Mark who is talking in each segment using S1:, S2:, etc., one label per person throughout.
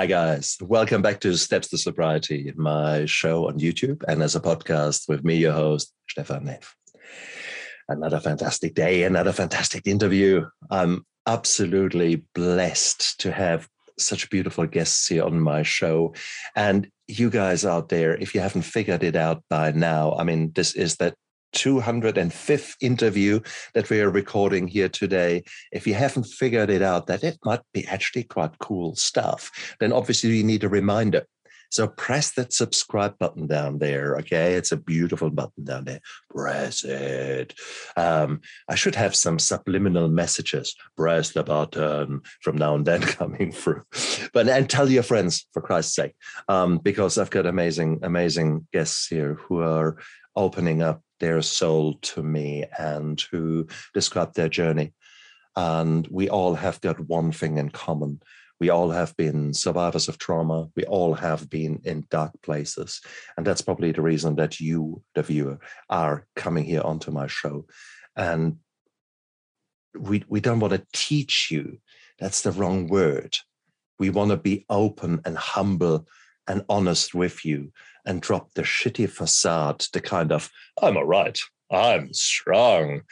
S1: Hi, guys. Welcome back to Steps to Sobriety, my show on YouTube and as a podcast with me, your host, Stefan Neff. Another fantastic day, another fantastic interview. I'm absolutely blessed to have such beautiful guests here on my show. And you guys out there, if you haven't figured it out by now, I mean, this is that 205th interview that we are recording here today. If you haven't figured it out that it might be actually quite cool stuff, then obviously you need a reminder. So press that subscribe button down there. Okay, it's a beautiful button down there. Press it. Um, I should have some subliminal messages. Press the button from now and then coming through. But and tell your friends for Christ's sake, um, because I've got amazing, amazing guests here who are opening up their soul to me and who describe their journey. And we all have got one thing in common. We all have been survivors of trauma. We all have been in dark places. And that's probably the reason that you, the viewer, are coming here onto my show. And we, we don't want to teach you. That's the wrong word. We want to be open and humble and honest with you and drop the shitty facade, the kind of, I'm all right, I'm strong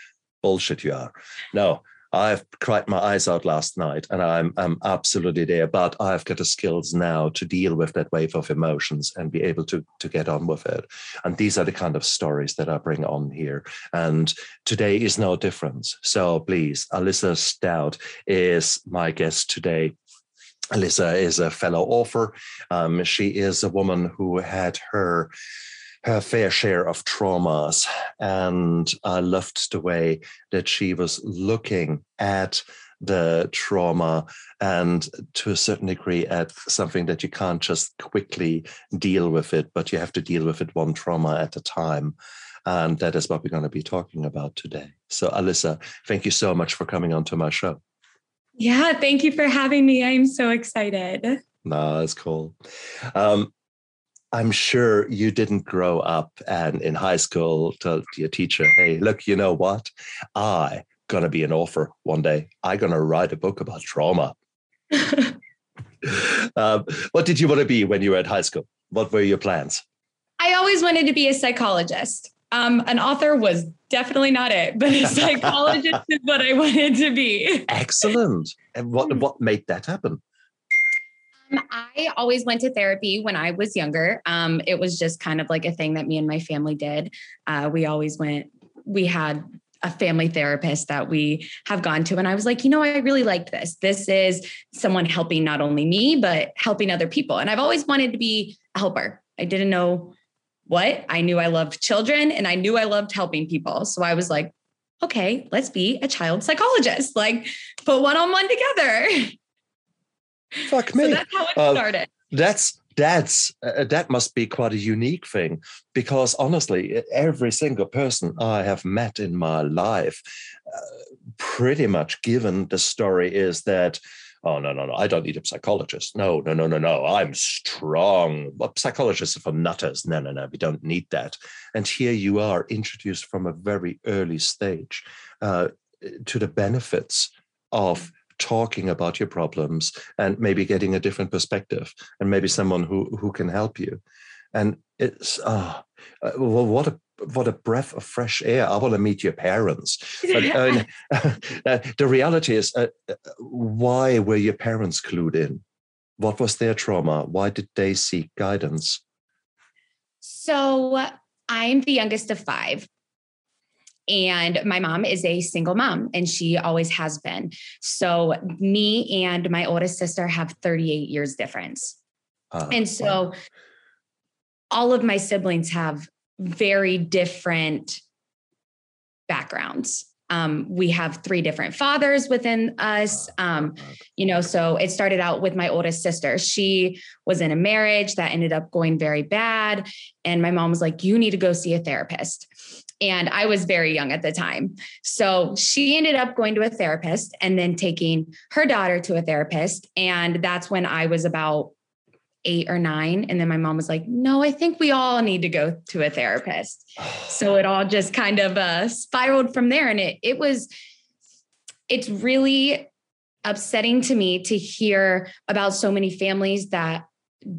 S1: bullshit you are. No, I've cried my eyes out last night and I'm, I'm absolutely there, but I've got the skills now to deal with that wave of emotions and be able to, to get on with it. And these are the kind of stories that I bring on here. And today is no difference. So please, Alyssa Stout is my guest today. Alyssa is a fellow author. Um, she is a woman who had her her fair share of traumas, and I loved the way that she was looking at the trauma and to a certain degree at something that you can't just quickly deal with it, but you have to deal with it one trauma at a time. And that is what we're going to be talking about today. So, Alyssa, thank you so much for coming onto my show.
S2: Yeah, thank you for having me. I'm so excited.
S1: No, that's cool. Um, I'm sure you didn't grow up and in high school tell your teacher, hey, look, you know what? I gonna be an author one day. I gonna write a book about trauma. um, what did you want to be when you were at high school? What were your plans?
S2: I always wanted to be a psychologist. Um, an author was definitely not it, but a psychologist is what I wanted to be.
S1: Excellent. And what hmm. what made that happen?
S2: Um, I always went to therapy when I was younger. Um, it was just kind of like a thing that me and my family did. Uh, we always went. We had a family therapist that we have gone to. And I was like, you know, I really like this. This is someone helping not only me, but helping other people. And I've always wanted to be a helper. I didn't know what I knew I loved children and I knew I loved helping people. So I was like, okay, let's be a child psychologist, like put one on one together.
S1: Fuck me. So
S2: that's how it uh, started.
S1: That's that's uh, that must be quite a unique thing because honestly every single person i have met in my life uh, pretty much given the story is that oh no no no i don't need a psychologist. No no no no no i'm strong. But psychologists are for nutters. No no no we don't need that. And here you are introduced from a very early stage uh, to the benefits of talking about your problems and maybe getting a different perspective and maybe someone who who can help you. And it's ah uh, well what a what a breath of fresh air. I want to meet your parents. But uh, uh, the reality is, uh, uh, why were your parents clued in? What was their trauma? Why did they seek guidance?
S2: So I'm the youngest of five. And my mom is a single mom, and she always has been. So, me and my oldest sister have 38 years difference. Uh, and so, wow. all of my siblings have very different backgrounds. Um, we have three different fathers within us. Um, you know, so it started out with my oldest sister. She was in a marriage that ended up going very bad. And my mom was like, You need to go see a therapist. And I was very young at the time. So she ended up going to a therapist and then taking her daughter to a therapist. And that's when I was about eight or nine. And then my mom was like, no, I think we all need to go to a therapist. so it all just kind of uh, spiraled from there. And it, it was, it's really upsetting to me to hear about so many families that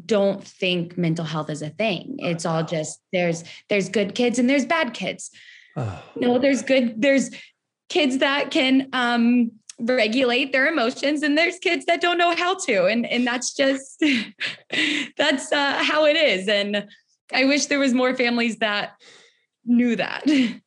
S2: don't think mental health is a thing. It's all just there's there's good kids and there's bad kids. Oh. No, there's good there's kids that can um regulate their emotions and there's kids that don't know how to and and that's just that's uh, how it is and i wish there was more families that knew that.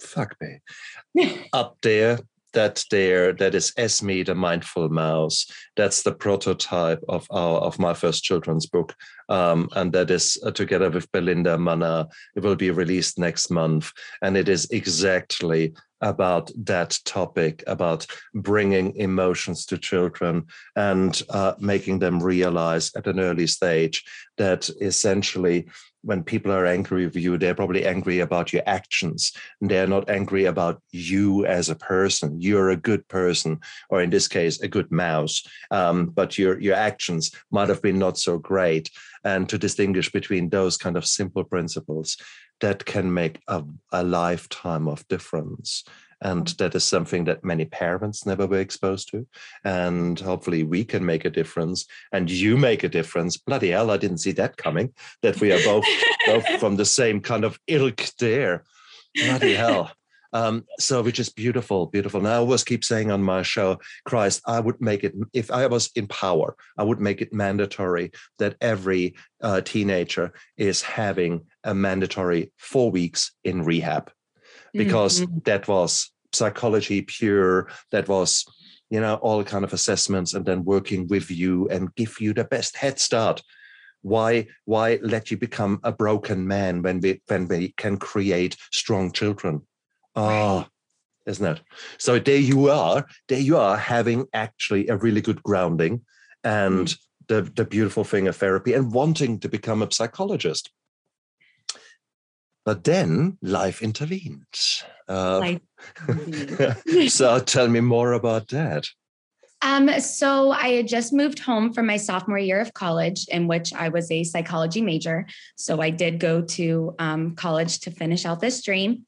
S1: Fuck me. Up there that there that is Esme the mindful mouse. That's the prototype of our of my first children's book, um, and that is uh, together with Belinda Mana. It will be released next month, and it is exactly about that topic about bringing emotions to children and uh, making them realize at an early stage that essentially when people are angry with you, they're probably angry about your actions. And they're not angry about you as a person. You're a good person, or in this case, a good mouse. Um, but your your actions might have been not so great. And to distinguish between those kind of simple principles, that can make a, a lifetime of difference. And that is something that many parents never were exposed to. And hopefully we can make a difference and you make a difference. Bloody hell, I didn't see that coming, that we are both, both from the same kind of ilk there. Bloody hell. Um, so which is beautiful, beautiful. Now I always keep saying on my show, Christ, I would make it if I was in power, I would make it mandatory that every uh, teenager is having a mandatory four weeks in rehab because mm-hmm. that was psychology pure that was you know all kind of assessments and then working with you and give you the best head start why why let you become a broken man when we when we can create strong children ah oh, isn't it so there you are there you are having actually a really good grounding and mm. the the beautiful thing of therapy and wanting to become a psychologist but then life intervened. Uh, so tell me more about that.
S2: Um, so I had just moved home from my sophomore year of college, in which I was a psychology major. So I did go to um, college to finish out this dream.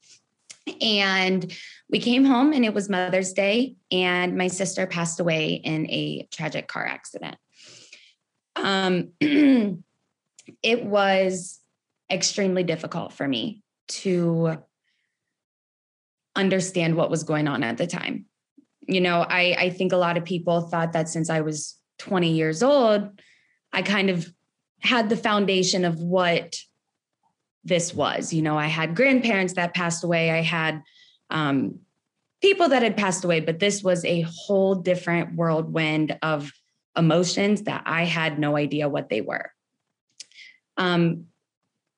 S2: And we came home, and it was Mother's Day, and my sister passed away in a tragic car accident. Um, it was extremely difficult for me to understand what was going on at the time. You know, I, I think a lot of people thought that since I was 20 years old, I kind of had the foundation of what this was. You know, I had grandparents that passed away, I had um, people that had passed away, but this was a whole different whirlwind of emotions that I had no idea what they were. Um,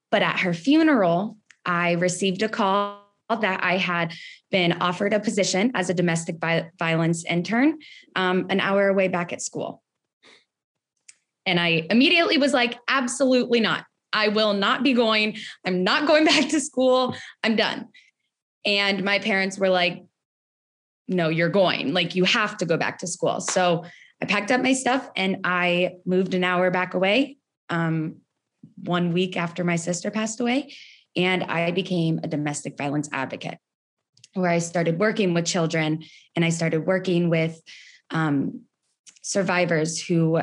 S2: but at her funeral, I received a call that I had been offered a position as a domestic violence intern um, an hour away back at school. And I immediately was like, absolutely not. I will not be going. I'm not going back to school. I'm done. And my parents were like, no, you're going. Like, you have to go back to school. So I packed up my stuff and I moved an hour back away. Um, one week after my sister passed away. And I became a domestic violence advocate where I started working with children and I started working with um, survivors who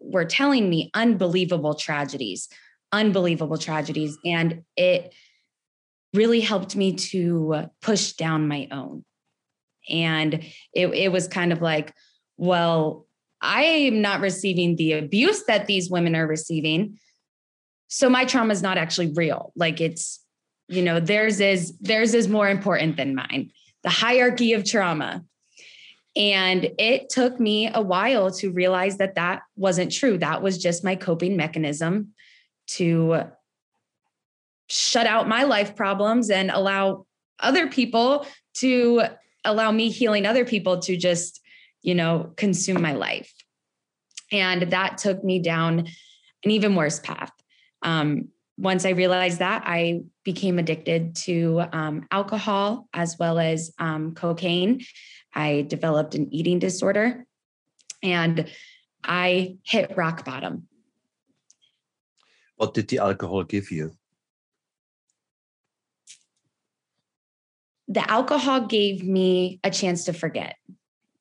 S2: were telling me unbelievable tragedies, unbelievable tragedies. And it really helped me to push down my own. And it, it was kind of like, well, I am not receiving the abuse that these women are receiving so my trauma is not actually real. Like it's you know theirs is theirs is more important than mine. The hierarchy of trauma. And it took me a while to realize that that wasn't true. That was just my coping mechanism to shut out my life problems and allow other people to allow me healing other people to just you know consume my life. And that took me down an even worse path um, once I realized that, I became addicted to um, alcohol as well as um, cocaine. I developed an eating disorder and I hit rock bottom.
S1: What did the alcohol give you?
S2: The alcohol gave me a chance to forget.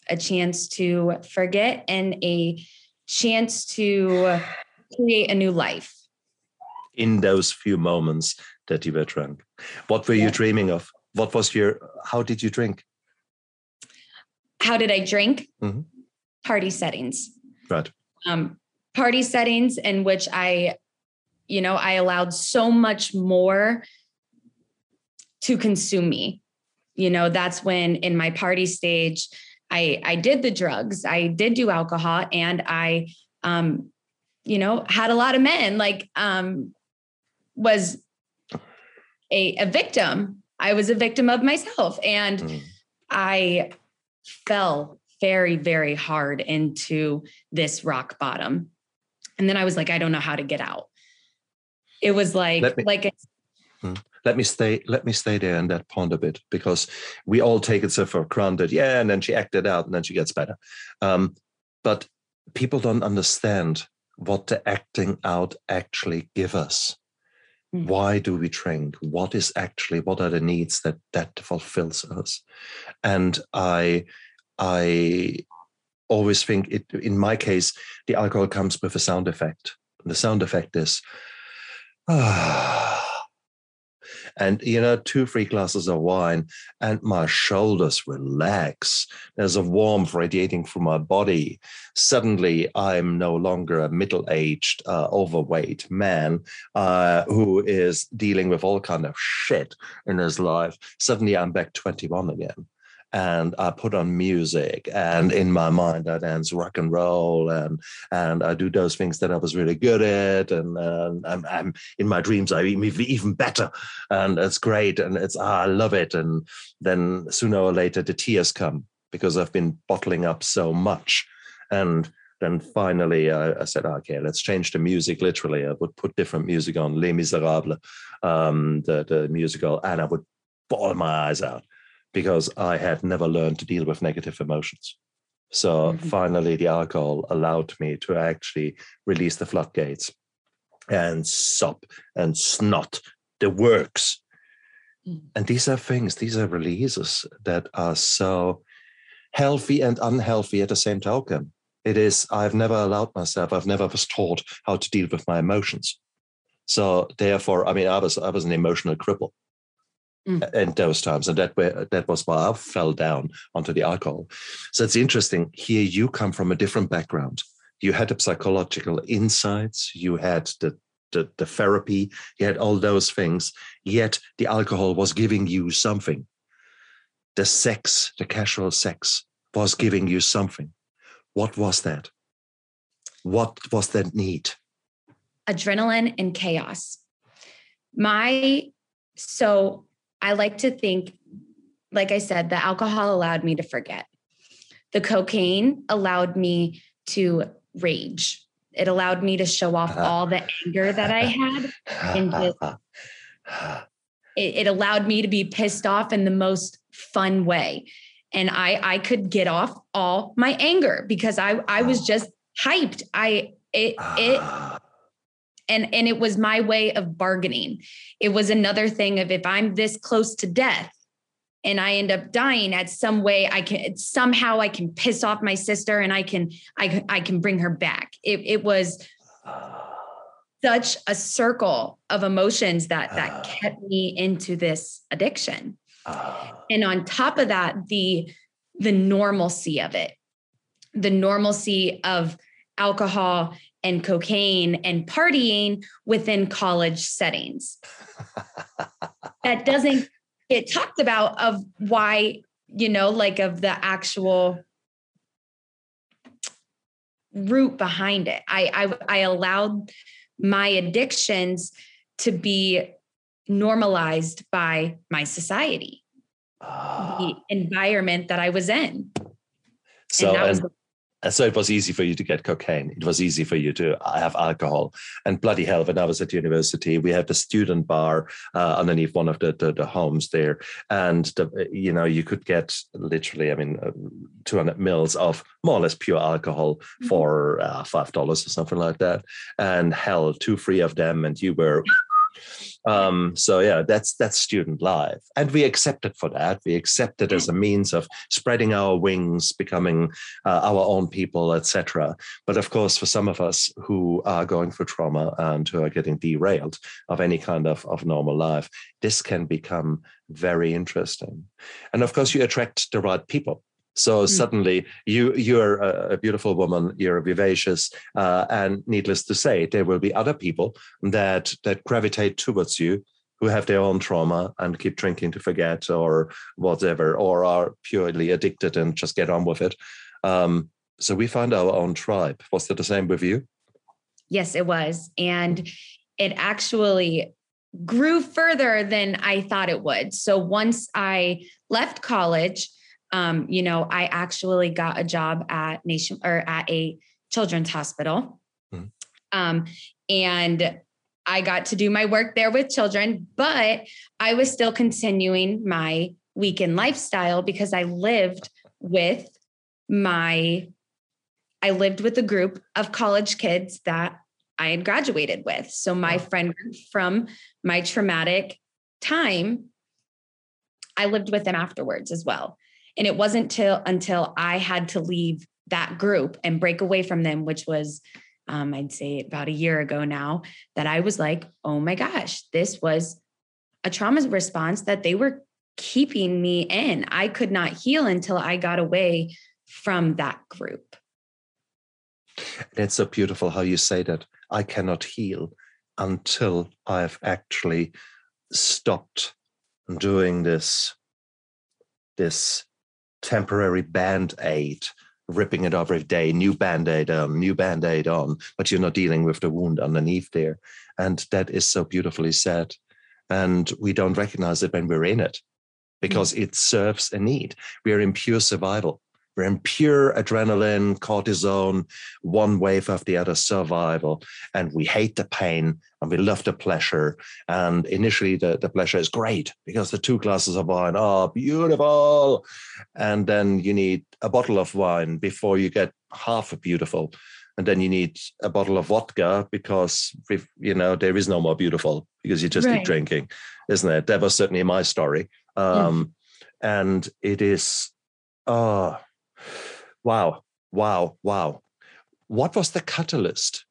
S2: a chance to forget and a chance to create a new life.
S1: In those few moments that you were drunk, what were yeah. you dreaming of? What was your, how did you drink?
S2: How did I drink? Mm-hmm. Party settings.
S1: Right.
S2: Um, party settings in which I, you know, I allowed so much more to consume me. You know, that's when in my party stage, I I did the drugs, I did do alcohol, and I um, you know, had a lot of men, like um was a, a victim. I was a victim of myself. And mm. I fell very, very hard into this rock bottom. And then I was like, I don't know how to get out. It was like, me, like,
S1: hmm. let me stay, let me stay there in that pond a bit because we all take it so for granted. Yeah. And then she acted out and then she gets better. Um, but people don't understand what the acting out actually give us. Hmm. Why do we drink? What is actually what are the needs that that fulfills us? And I I always think it in my case, the alcohol comes with a sound effect. And the sound effect is ah and you know two free glasses of wine and my shoulders relax. There's a warmth radiating from my body. Suddenly i'm no longer a middle-aged uh, overweight man uh, who is dealing with all kind of shit in his life. Suddenly i'm back 21 again and I put on music, and in my mind I dance rock and roll, and and I do those things that I was really good at, and, and I'm, I'm, in my dreams I am even better, and it's great, and it's ah, I love it, and then sooner or later the tears come because I've been bottling up so much, and then finally I, I, said, okay, let's change the music. Literally, I would put different music on, Les Miserables, um, the the musical, and I would bawl my eyes out because I had never learned to deal with negative emotions. So mm-hmm. finally, the alcohol allowed me to actually release the floodgates and sop and snot, the works. Mm. And these are things, these are releases that are so healthy and unhealthy at the same token. It is, I've never allowed myself, I've never was taught how to deal with my emotions. So therefore, I mean, I was I was an emotional cripple mm. in those times, and that were, that was why I fell down onto the alcohol. So it's interesting. Here, you come from a different background. You had the psychological insights. You had the the, the therapy. You had all those things. Yet the alcohol was giving you something. The sex, the casual sex, was giving you something. What was that? What was that need?
S2: Adrenaline and chaos. My so I like to think, like I said, the alcohol allowed me to forget. The cocaine allowed me to rage. It allowed me to show off all the anger that I had. And just, it, it allowed me to be pissed off in the most fun way. And I I could get off all my anger because I I was just hyped. I it it and and it was my way of bargaining. It was another thing of if i'm this close to death and i end up dying at some way i can somehow i can piss off my sister and i can i, I can bring her back. It, it was such a circle of emotions that that ah. kept me into this addiction. Ah. And on top of that the the normalcy of it the normalcy of alcohol and cocaine and partying within college settings. that doesn't get talked about of why, you know, like of the actual root behind it. I I, I allowed my addictions to be normalized by my society, the ah. environment that I was in.
S1: So, and that was and so it was easy for you to get cocaine. It was easy for you to have alcohol. And bloody hell, when I was at university, we had the student bar uh, underneath one of the, the, the homes there, and the, you know you could get literally, I mean, uh, two hundred mils of more or less pure alcohol mm-hmm. for uh, five dollars or something like that. And hell, two, three of them, and you were Um, so yeah, that's that's student life, and we accept it for that. We accept it as a means of spreading our wings, becoming uh, our own people, etc. But of course, for some of us who are going through trauma and who are getting derailed of any kind of of normal life, this can become very interesting. And of course, you attract the right people so mm. suddenly you you're a, beautiful woman, you're vivacious, uh, and needless to say, there will be other people that that gravitate towards you who have their own trauma and keep drinking to forget or whatever, or are purely addicted and just get on with it. Um, so we found our own tribe. Was that the same with you?
S2: Yes, it was, and it actually grew further than I thought it would. So once I left college um, you know, I actually got a job at Nation or at a children's hospital. Mm-hmm. Um, and I got to do my work there with children, but I was still continuing my weekend lifestyle because I lived with my I lived with a group of college kids that I had graduated with. So my friend group from my traumatic time, I lived with them afterwards as well. And it wasn't till until I had to leave that group and break away from them, which was um, I'd say about a year ago now, that I was like, oh my gosh, this was a trauma response that they were keeping me in. I could not heal until I got away from that group.
S1: It's so beautiful how you say that. I cannot heal until I've actually stopped doing this, this temporary band aid, ripping it off every day, new band aid on, new band aid on, but you're not dealing with the wound underneath there. And that is so beautifully said. And we don't recognize it when we're in it because mm. it serves a need. We are in pure survival. We're in pure adrenaline, cortisone, one wave after the other survival. And we hate the pain and we love the pleasure. And initially, the, the pleasure is great because the two glasses of wine are beautiful. And then you need a bottle of wine before you get half a beautiful. And then you need a bottle of vodka because, you know, there is no more beautiful because you just right. keep drinking, isn't it? That was certainly my story. Um, And it is, oh, Wow, wow, wow. What was the catalyst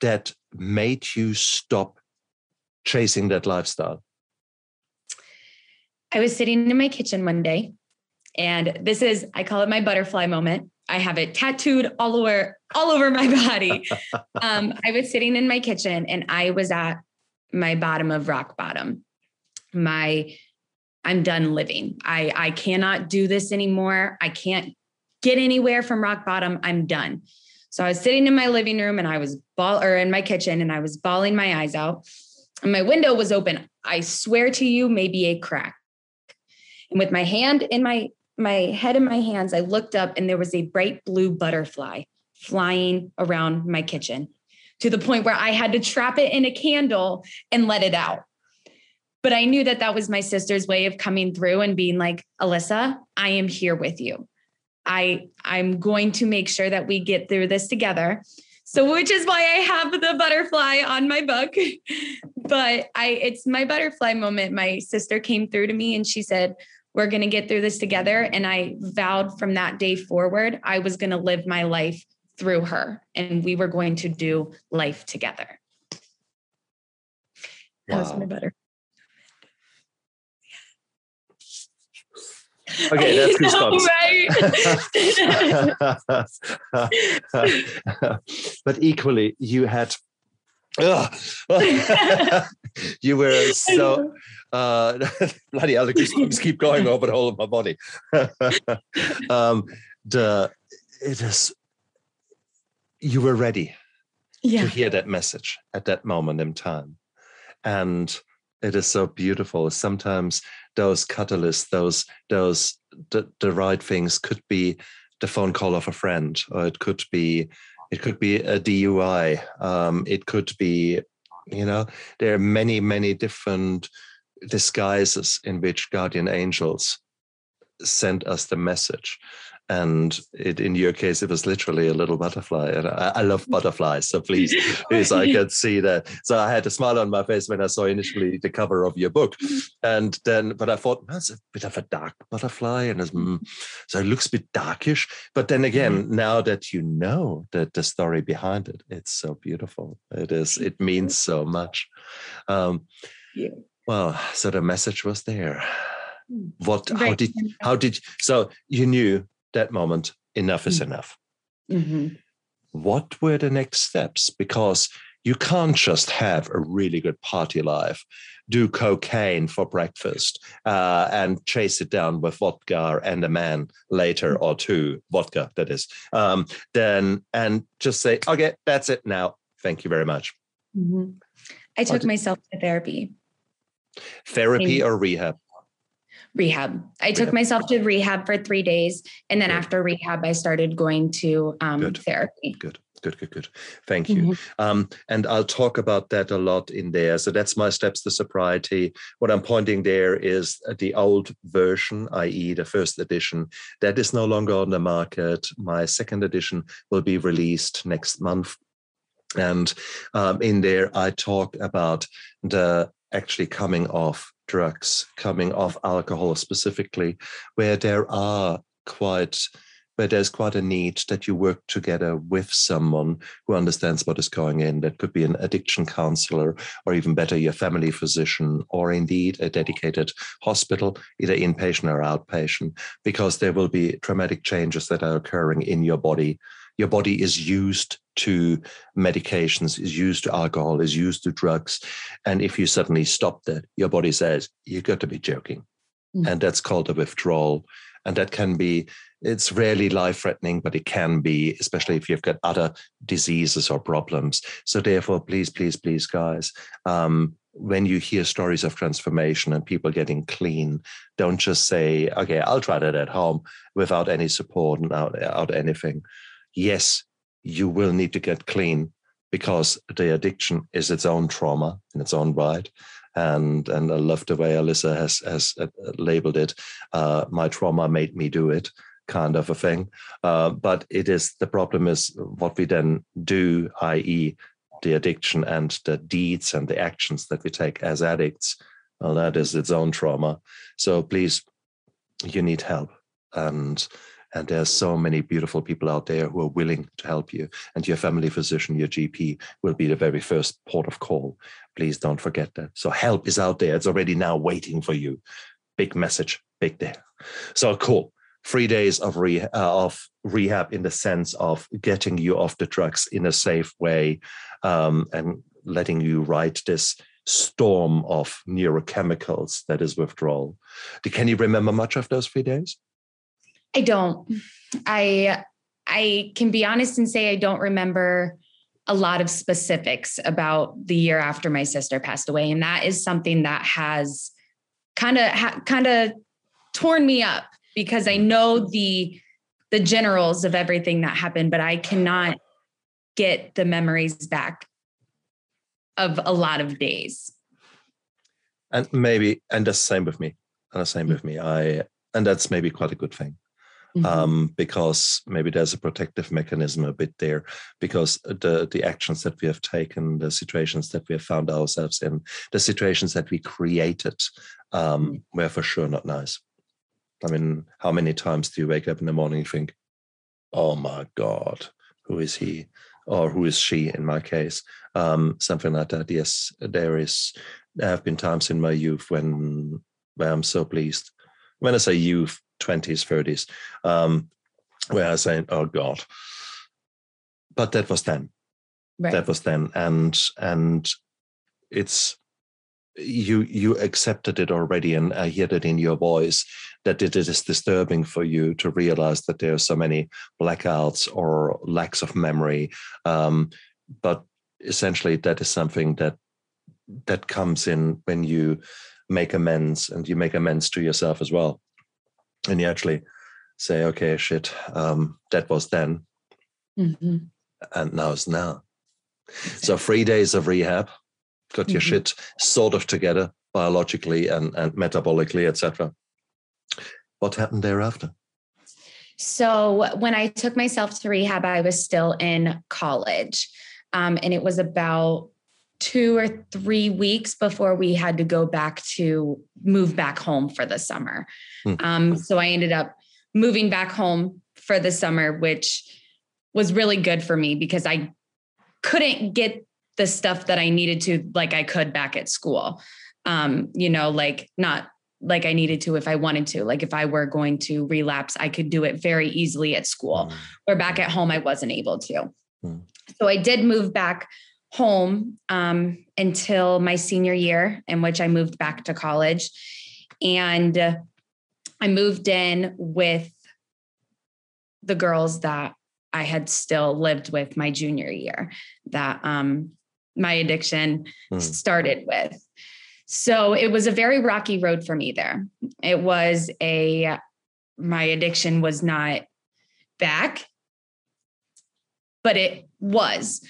S1: that made you stop chasing that lifestyle?
S2: I was sitting in my kitchen one day, and this is, I call it my butterfly moment. I have it tattooed all over all over my body. um, I was sitting in my kitchen and I was at my bottom of rock bottom. My I'm done living. I I cannot do this anymore. I can't get anywhere from rock bottom. I'm done. So I was sitting in my living room and I was ball or in my kitchen and I was bawling my eyes out. And my window was open. I swear to you, maybe a crack. And with my hand in my my head in my hands, I looked up and there was a bright blue butterfly flying around my kitchen to the point where I had to trap it in a candle and let it out. But I knew that that was my sister's way of coming through and being like, Alyssa, I am here with you. I I'm going to make sure that we get through this together. So which is why I have the butterfly on my book. but I it's my butterfly moment. My sister came through to me and she said, "We're going to get through this together." And I vowed from that day forward I was going to live my life through her and we were going to do life together. Wow. That was my butter.
S1: Okay, that's goosebumps. right? but equally, you had. you were so uh, bloody hell, the goosebumps keep going over the whole of my body. um, the it is you were ready yeah. to hear that message at that moment in time, and it is so beautiful. Sometimes those catalysts, those those the, the right things could be the phone call of a friend, or it could be it could be a DUI. Um, it could be, you know, there are many many different disguises in which guardian angels send us the message, and it, in your case, it was literally a little butterfly. And I, I love butterflies, so please, please, I could see that. So I had a smile on my face when I saw initially the cover of your book, and then, but I thought that's a bit of a dark butterfly, and mm, so it looks a bit darkish. But then again, mm-hmm. now that you know that the story behind it, it's so beautiful. It is. It means so much. Um, yeah. Well, so the message was there. Mm. What? How did? How did? So you knew that moment, enough is mm-hmm. enough. Mm-hmm. What were the next steps? Because you can't just have a really good party life, do cocaine for breakfast, uh, and chase it down with vodka and a man later mm-hmm. or two, vodka that is. Um, then and just say, okay, that's it now. Thank you very much.
S2: Mm-hmm. I took myself to therapy.
S1: Therapy or rehab?
S2: Rehab. I took myself to rehab for three days. And then after rehab, I started going to um, good. therapy.
S1: Good. Good, good, good. Thank you. Mm-hmm. Um, and I'll talk about that a lot in there. So that's my steps to sobriety. What I'm pointing there is the old version, i.e., the first edition, that is no longer on the market. My second edition will be released next month. And um, in there, I talk about the actually coming off drugs, coming off alcohol specifically, where there are quite where there's quite a need that you work together with someone who understands what is going in. That could be an addiction counselor, or even better, your family physician, or indeed a dedicated hospital, either inpatient or outpatient, because there will be traumatic changes that are occurring in your body your body is used to medications, is used to alcohol, is used to drugs. And if you suddenly stop that, your body says, "You've got to be joking. Mm. And that's called a withdrawal. And that can be, it's rarely life threatening, but it can be, especially if you've got other diseases or problems. So, therefore, please, please, please, guys, um, when you hear stories of transformation and people getting clean, don't just say, okay, I'll try that at home without any support and out, without anything yes, you will need to get clean because the addiction is its own trauma in its own right. And and I love the way Alyssa has has uh, labeled it. Uh, my trauma made me do it, kind of a thing. Uh, but it is the problem is what we then do, i.e., the addiction and the deeds and the actions that we take as addicts. Well, that is its own trauma. So please, you need help, and and there's so many beautiful people out there who are willing to help you. And your family physician, your GP, will be the very first port of call. Please don't forget that. So help is out there. It's already now waiting for you. Big message, big there. So cool. Three days of, re- uh, of rehab in the sense of getting you off the drugs in a safe way um, and letting you ride this storm of neurochemicals that is withdrawal. Can you remember much of those three days?
S2: I don't. I I can be honest and say I don't remember a lot of specifics about the year after my sister passed away and that is something that has kind of ha- kind of torn me up because I know the the generals of everything that happened but I cannot get the memories back of a lot of days.
S1: And maybe and the same with me. And the same mm-hmm. with me. I and that's maybe quite a good thing mm-hmm. um, because maybe there's a protective mechanism a bit there because the the actions that we have taken, the situations that we have found ourselves in, the situations that we created um, mm-hmm. were for sure not nice. I mean, how many times do you wake up in the morning and think, "Oh my God, who is he?" or who is she in my case um, something like that yes there is there have been times in my youth when where i'm so pleased when i say youth 20s, 30s, um, where I say, oh God. But that was then. Right. That was then. And and it's you you accepted it already and i hear that in your voice that it is disturbing for you to realize that there are so many blackouts or lacks of memory um, but essentially that is something that that comes in when you make amends and you make amends to yourself as well and you actually say, okay, shit, um, that was then, mm-hmm. and now it's now. Exactly. So three days of rehab, got mm-hmm. your shit sort of together biologically and, and metabolically, etc. What happened thereafter?
S2: So when I took myself to rehab, I was still in college. Um, and it was about two or three weeks before we had to go back to move back home for the summer. Hmm. Um, so I ended up moving back home for the summer, which was really good for me because I couldn't get the stuff that I needed to like I could back at school. Um, you know, like not like I needed to if I wanted to. Like if I were going to relapse, I could do it very easily at school. Mm. Or back at home, I wasn't able to. Mm. So I did move back home um, until my senior year, in which I moved back to college. And uh, I moved in with the girls that I had still lived with my junior year, that um, my addiction mm. started with. So it was a very rocky road for me there. It was a, my addiction was not back, but it was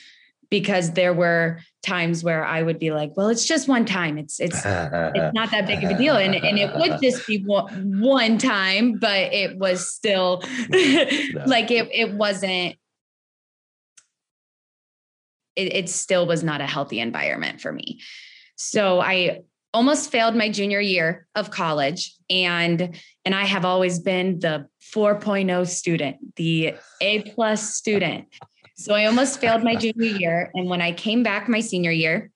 S2: because there were times where I would be like, well, it's just one time. It's it's it's not that big of a deal. And, and it would just be one, one time, but it was still like it it wasn't it, it still was not a healthy environment for me. So I almost failed my junior year of college and and I have always been the 4.0 student, the A plus student. So I almost failed my junior year. And when I came back my senior year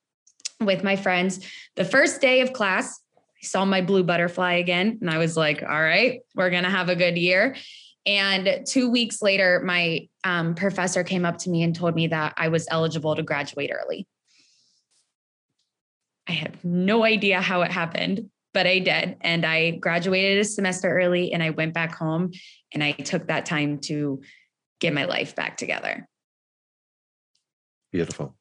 S2: with my friends, the first day of class, I saw my blue butterfly again. And I was like, all right, we're going to have a good year. And two weeks later, my um, professor came up to me and told me that I was eligible to graduate early. I had no idea how it happened, but I did. And I graduated a semester early and I went back home and I took that time to get my life back together.
S1: Beautiful.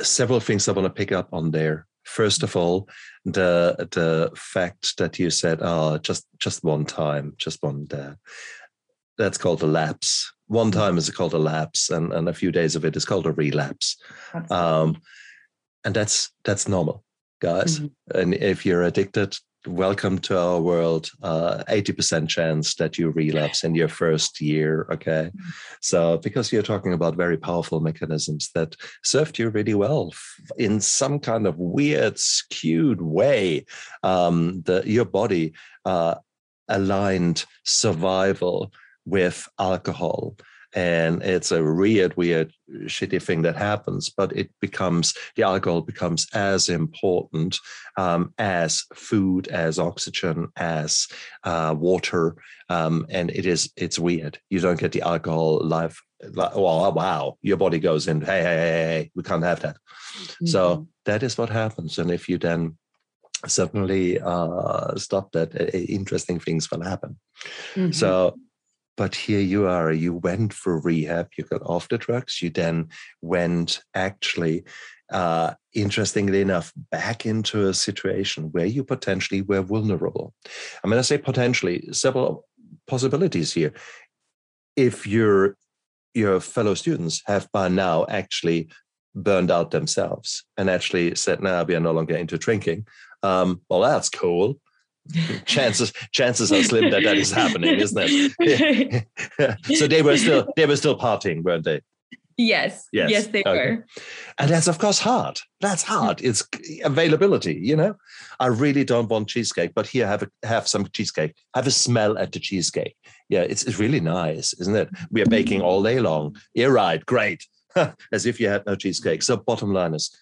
S1: Several things I want to pick up on there. First of all, the the fact that you said, "Oh, just just one time, just one day." That's called a lapse. One mm-hmm. time is called a lapse, and, and a few days of it is called a relapse. Um, and that's that's normal, guys. Mm-hmm. And if you're addicted, welcome to our world. Uh, 80% chance that you relapse in your first year. Okay. So, because you're talking about very powerful mechanisms that served you really well in some kind of weird, skewed way, um, the, your body uh, aligned survival with alcohol and it's a weird weird shitty thing that happens but it becomes the alcohol becomes as important um, as food as oxygen as uh, water um, and it is it's weird you don't get the alcohol life like, oh wow your body goes in hey hey hey, hey we can't have that mm-hmm. so that is what happens and if you then suddenly uh, stop that interesting things will happen mm-hmm. so but here you are, you went for rehab, you got off the drugs, you then went actually, uh, interestingly enough, back into a situation where you potentially were vulnerable. I mean, I say potentially several possibilities here. If your your fellow students have by now actually burned out themselves and actually said, "Now we are no longer into drinking," um, well, that's cool chances chances are slim that that is happening, isn't it? so they were still they were still partying, weren't they?
S2: Yes. Yes. Yes, they okay. were.
S1: And that's of course hard. That's hard. It's availability. You know, I really don't want cheesecake, but here have a, have some cheesecake. Have a smell at the cheesecake. Yeah, it's it's really nice, isn't it? We are baking all day long. You're right. Great. As if you had no cheesecake. So bottom line is,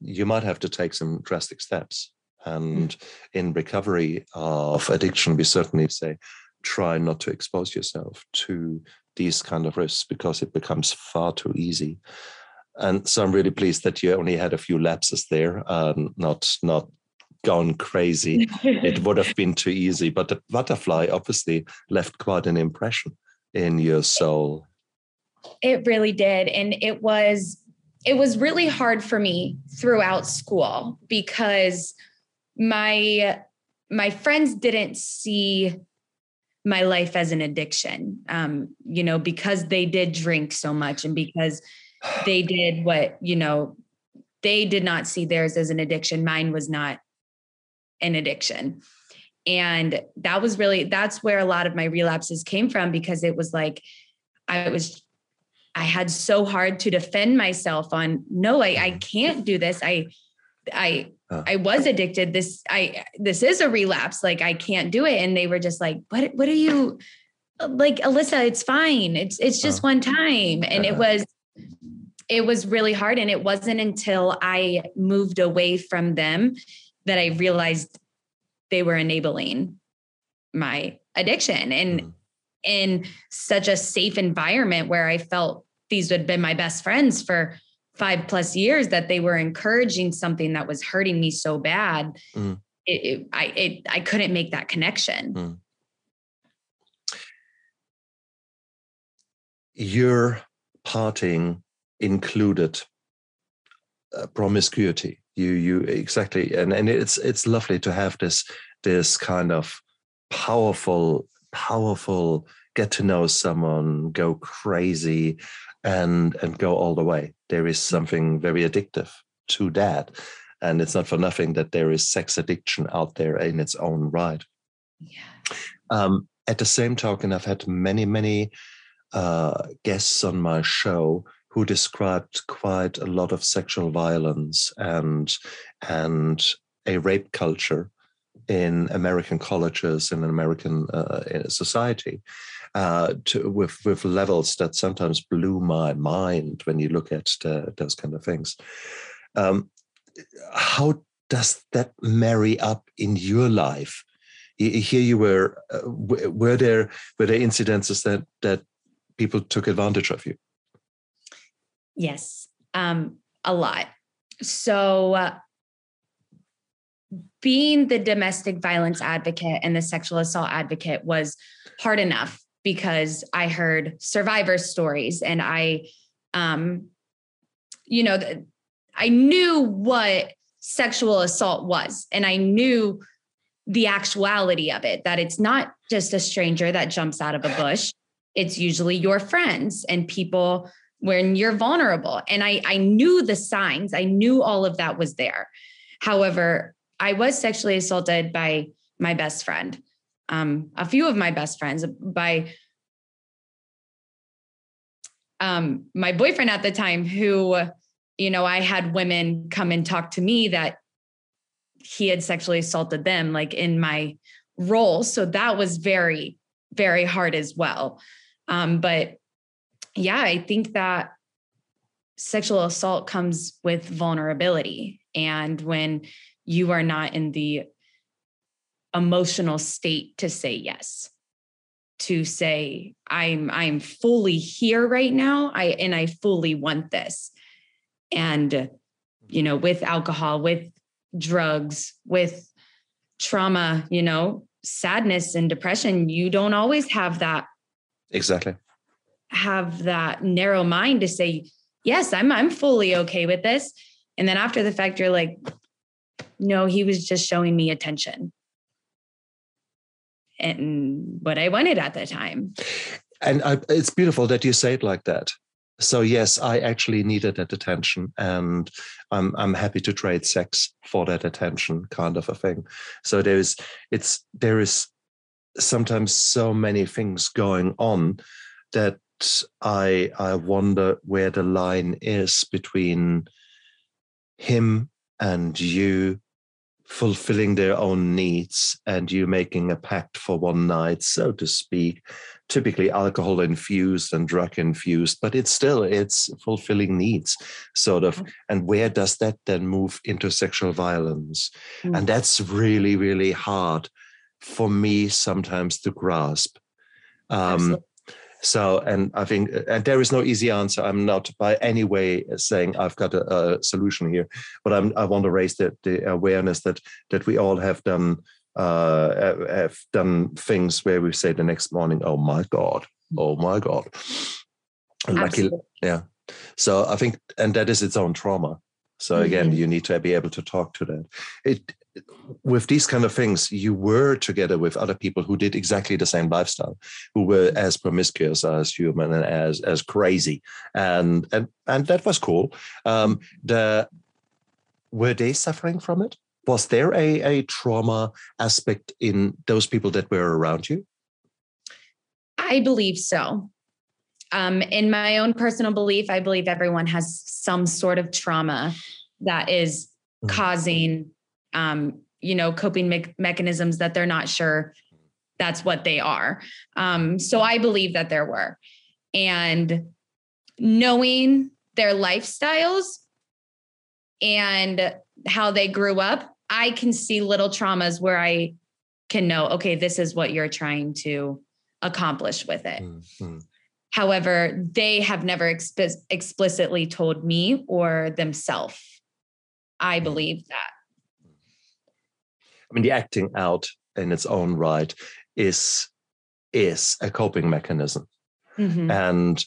S1: you might have to take some drastic steps. And in recovery of addiction, we certainly say try not to expose yourself to these kind of risks because it becomes far too easy. And so I'm really pleased that you only had a few lapses there, um, not not gone crazy. it would have been too easy, but the butterfly obviously left quite an impression in your soul.
S2: It really did, and it was it was really hard for me throughout school because my my friends didn't see my life as an addiction um, you know because they did drink so much and because they did what you know they did not see theirs as an addiction mine was not an addiction And that was really, that's where a lot of my relapses came from because it was like, I was, I had so hard to defend myself on, no, I, I can't do this. I, I, I was addicted. This, I, this is a relapse. Like I can't do it. And they were just like, what, what are you like, Alyssa, it's fine. It's, it's just one time. And it was, it was really hard. And it wasn't until I moved away from them that I realized they were enabling my addiction and mm. in such a safe environment where I felt these had been my best friends for five plus years that they were encouraging something that was hurting me so bad. Mm. It, it, I it, I couldn't make that connection. Mm.
S1: Your parting included uh, promiscuity you you exactly and and it's it's lovely to have this this kind of powerful powerful get to know someone go crazy and and go all the way. There is something very addictive to that and it's not for nothing that there is sex addiction out there in its own right.
S2: Yeah.
S1: Um, at the same token i've had many many uh, guests on my show who described quite a lot of sexual violence and and a rape culture in American colleges and in American uh, society, uh, to, with with levels that sometimes blew my mind when you look at the, those kind of things. Um, how does that marry up in your life? Here you were. Uh, were there were there incidences that that people took advantage of you?
S2: Yes, um, a lot. So, uh, being the domestic violence advocate and the sexual assault advocate was hard enough because I heard survivor stories and I, um, you know, I knew what sexual assault was and I knew the actuality of it that it's not just a stranger that jumps out of a bush. It's usually your friends and people when you're vulnerable. And I, I knew the signs, I knew all of that was there. However, I was sexually assaulted by my best friend, um, a few of my best friends, by um, my boyfriend at the time, who, you know, I had women come and talk to me that he had sexually assaulted them, like in my role. So that was very, very hard as well. Um, but yeah, I think that sexual assault comes with vulnerability. And when you are not in the emotional state to say yes, to say, I'm I'm fully here right now. I and I fully want this. And you know, with alcohol, with drugs, with trauma, you know, sadness and depression, you don't always have that
S1: exactly
S2: have that narrow mind to say, yes, I'm I'm fully okay with this. And then after the fact, you're like, no, he was just showing me attention. And what I wanted at the time.
S1: And I, it's beautiful that you say it like that. So yes, I actually needed that attention, and I'm I'm happy to trade sex for that attention, kind of a thing. So there is it's there is sometimes so many things going on that I I wonder where the line is between him and you fulfilling their own needs and you making a pact for one night so to speak. Typically alcohol infused and drug infused but it's still it's fulfilling needs sort of. Mm. and where does that then move into sexual violence? Mm. and that's really really hard for me sometimes to grasp. Um, so, and I think, and there is no easy answer. I'm not by any way saying I've got a, a solution here, but I'm, I want to raise the, the awareness that that we all have done uh, have done things where we say the next morning, "Oh my God, oh my God." Lucky, yeah. So I think, and that is its own trauma. So again, mm-hmm. you need to be able to talk to that. It with these kind of things, you were together with other people who did exactly the same lifestyle, who were mm-hmm. as promiscuous as human and as as crazy, and and and that was cool. Um, the were they suffering from it? was there a, a trauma aspect in those people that were around you?
S2: I believe so. Um, in my own personal belief, I believe everyone has some sort of trauma that is mm-hmm. causing, um, you know, coping me- mechanisms that they're not sure that's what they are. Um, so I believe that there were. And knowing their lifestyles and how they grew up, I can see little traumas where I can know, okay, this is what you're trying to accomplish with it. Mm-hmm. However, they have never exp- explicitly told me or themselves. I mm-hmm. believe that.
S1: I mean, the acting out in its own right is is a coping mechanism, mm-hmm. and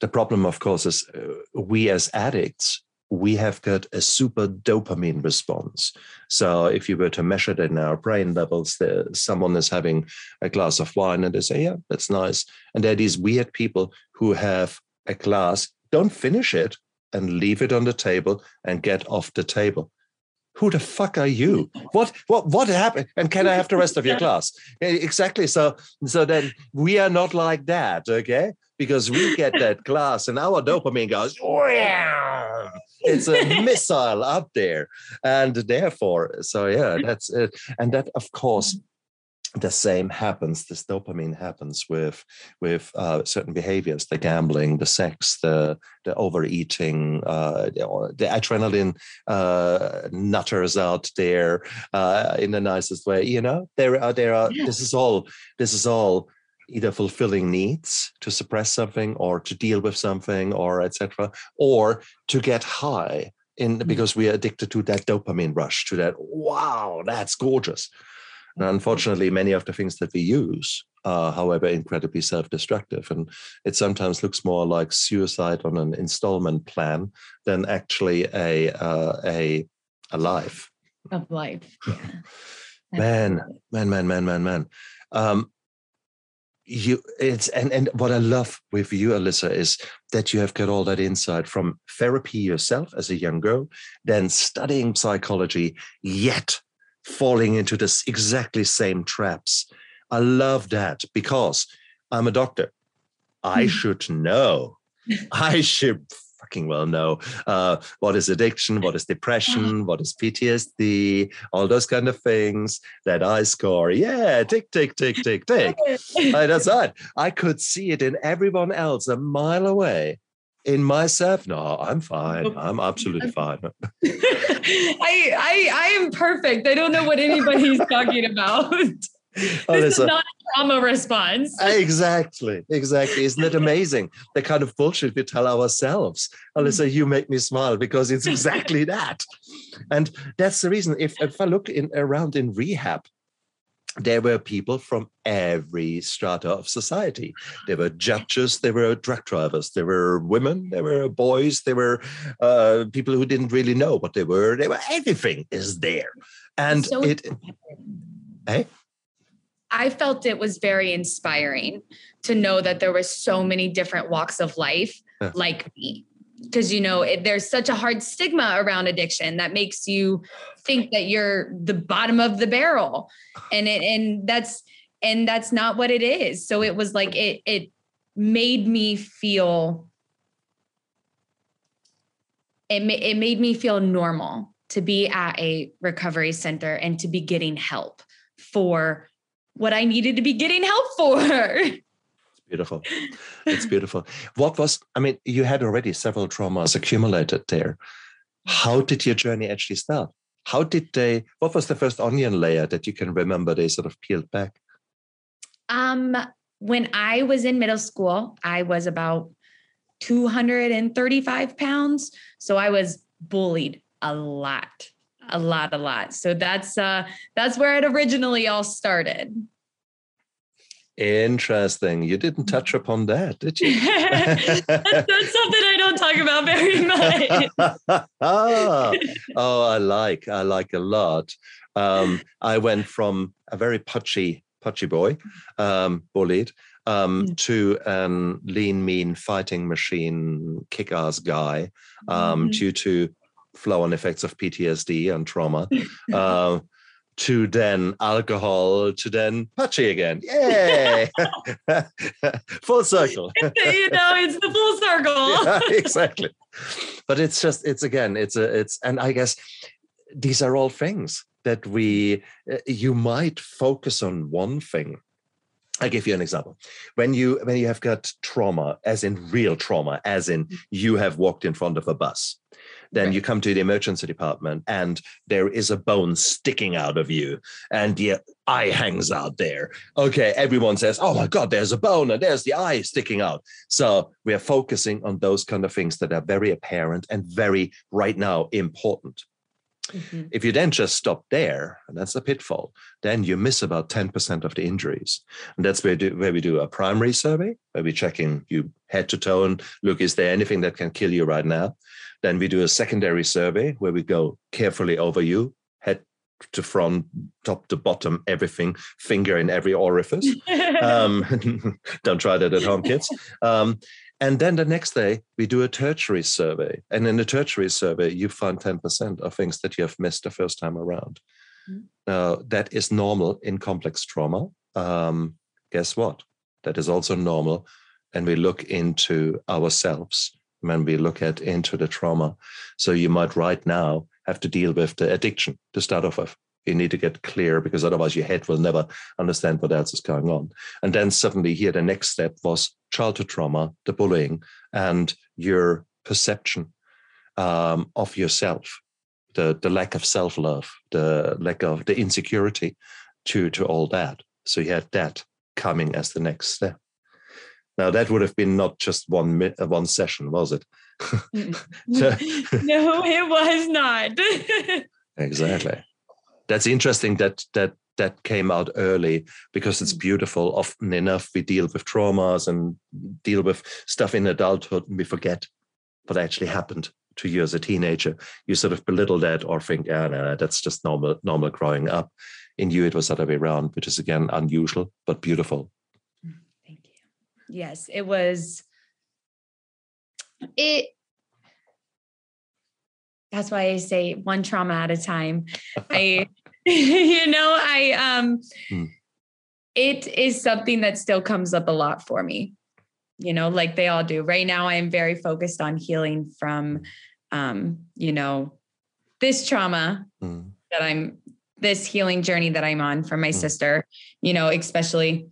S1: the problem, of course, is uh, we as addicts we have got a super dopamine response. So if you were to measure it in our brain levels, there, someone is having a glass of wine and they say, yeah, that's nice. And there are these weird people who have a glass, don't finish it and leave it on the table and get off the table. Who the fuck are you? What what what happened? And can I have the rest of your glass? Exactly. So so then we are not like that, okay? Because we get that glass and our dopamine goes, it's a missile up there and therefore so yeah that's it. And that of course the same happens this dopamine happens with with uh, certain behaviors the gambling the sex the the overeating uh, the, the, adrenaline uh, nutters out there uh, in the nicest way you know? There are there are yeah. this is all this is all either fulfilling needs to suppress something or to deal with something or etc or to get high in mm. because we are addicted to that dopamine rush to that wow that's gorgeous and mm-hmm. unfortunately many of the things that we use are however incredibly self-destructive and it sometimes looks more like suicide on an installment plan than actually a uh, a a life
S2: of life yeah.
S1: man man man man man man um, you it's and and what i love with you alyssa is that you have got all that insight from therapy yourself as a young girl then studying psychology yet falling into this exactly same traps. I love that because i'm a doctor. I hmm. should know. I should fucking well know uh, what is addiction, what is depression, what is PTSD, all those kind of things that I score. Yeah, tick, tick, tick, tick, tick. that's right. I could see it in everyone else a mile away. In myself, no, I'm fine. I'm absolutely fine.
S2: I, I I am perfect. I don't know what anybody's talking about. Oh, this is not a trauma response.
S1: Uh, exactly, exactly. Isn't it amazing? The kind of bullshit we tell ourselves. Alyssa, mm. you make me smile because it's exactly that. And that's the reason. If, if I look in around in rehab, there were people from every strata of society. There were judges, there were drug drivers, there were women, there were boys, there were uh, people who didn't really know what they were. They were everything is there, and so it. Hey. Eh?
S2: I felt it was very inspiring to know that there were so many different walks of life yeah. like me. Because, you know, it, there's such a hard stigma around addiction that makes you think that you're the bottom of the barrel. And it, and that's, and that's not what it is. So it was like, it, it made me feel, it, it made me feel normal to be at a recovery center and to be getting help for what I needed to be getting help for. It's
S1: beautiful. It's beautiful. What was, I mean, you had already several traumas accumulated there. How did your journey actually start? How did they, what was the first onion layer that you can remember they sort of peeled back?
S2: Um, when I was in middle school, I was about 235 pounds. So I was bullied a lot a lot a lot. So that's uh that's where it originally all started.
S1: Interesting. You didn't touch upon that did you?
S2: That's, that's, something i don't talk about very much.
S1: Oh i like i like a lot. Um i went from a very pudgy pudgy boy um bullied um, mm. to a lean, mean fighting machine, kick ass guy um, mm-hmm. due to flow-on effects of PTSD and trauma. uh, to then alcohol to then patchy again. Yay! full circle.
S2: you know, it's the full circle.
S1: yeah, exactly. But it's just, it's again, it's a, it's, and I guess these are all things that we, uh, you might focus on one thing I give you an example. When you when you have got trauma, as in real trauma, as in mm. you have walked in front of a bus, then right. you come to the emergency department and there is a bone sticking out of you and the eye hangs out there. Okay, everyone says, "Oh my God, there's a bone and there's the eye sticking out." So we are focusing on those kind of things that are very apparent and very right now important. Mm-hmm. If you then just stop there, and that's a pitfall, then you miss about 10% of the injuries. And that's where, do, where we do a primary survey, where we check in you head to toe and look, is there anything that can kill you right now? Then we do a secondary survey where we go carefully over you, head to front, top to bottom, everything, finger in every orifice. um, don't try that at home, kids. Um, and then the next day, we do a tertiary survey. And in the tertiary survey, you find 10% of things that you have missed the first time around. Mm-hmm. Now, that is normal in complex trauma. Um, guess what? That is also normal. And we look into ourselves when we look at into the trauma. So you might right now have to deal with the addiction to start off with you need to get clear because otherwise your head will never understand what else is going on. And then suddenly here the next step was childhood trauma, the bullying, and your perception um, of yourself, the the lack of self love, the lack of the insecurity to to all that. So you had that coming as the next step. Now that would have been not just one uh, one session, was it?
S2: no, it was not.
S1: exactly that's interesting that that that came out early because it's mm. beautiful. Often enough, we deal with traumas and deal with stuff in adulthood, and we forget what actually happened to you as a teenager. You sort of belittle that or think, yeah, no, no, that's just normal, normal growing up. In you, it was the other way around, which is again unusual but beautiful.
S2: Mm, thank you. Yes, it was. It that's why I say one trauma at a time. I, you know, I, um, hmm. it is something that still comes up a lot for me, you know, like they all do. Right now, I am very focused on healing from, um, you know, this trauma hmm. that I'm, this healing journey that I'm on from my hmm. sister, you know, especially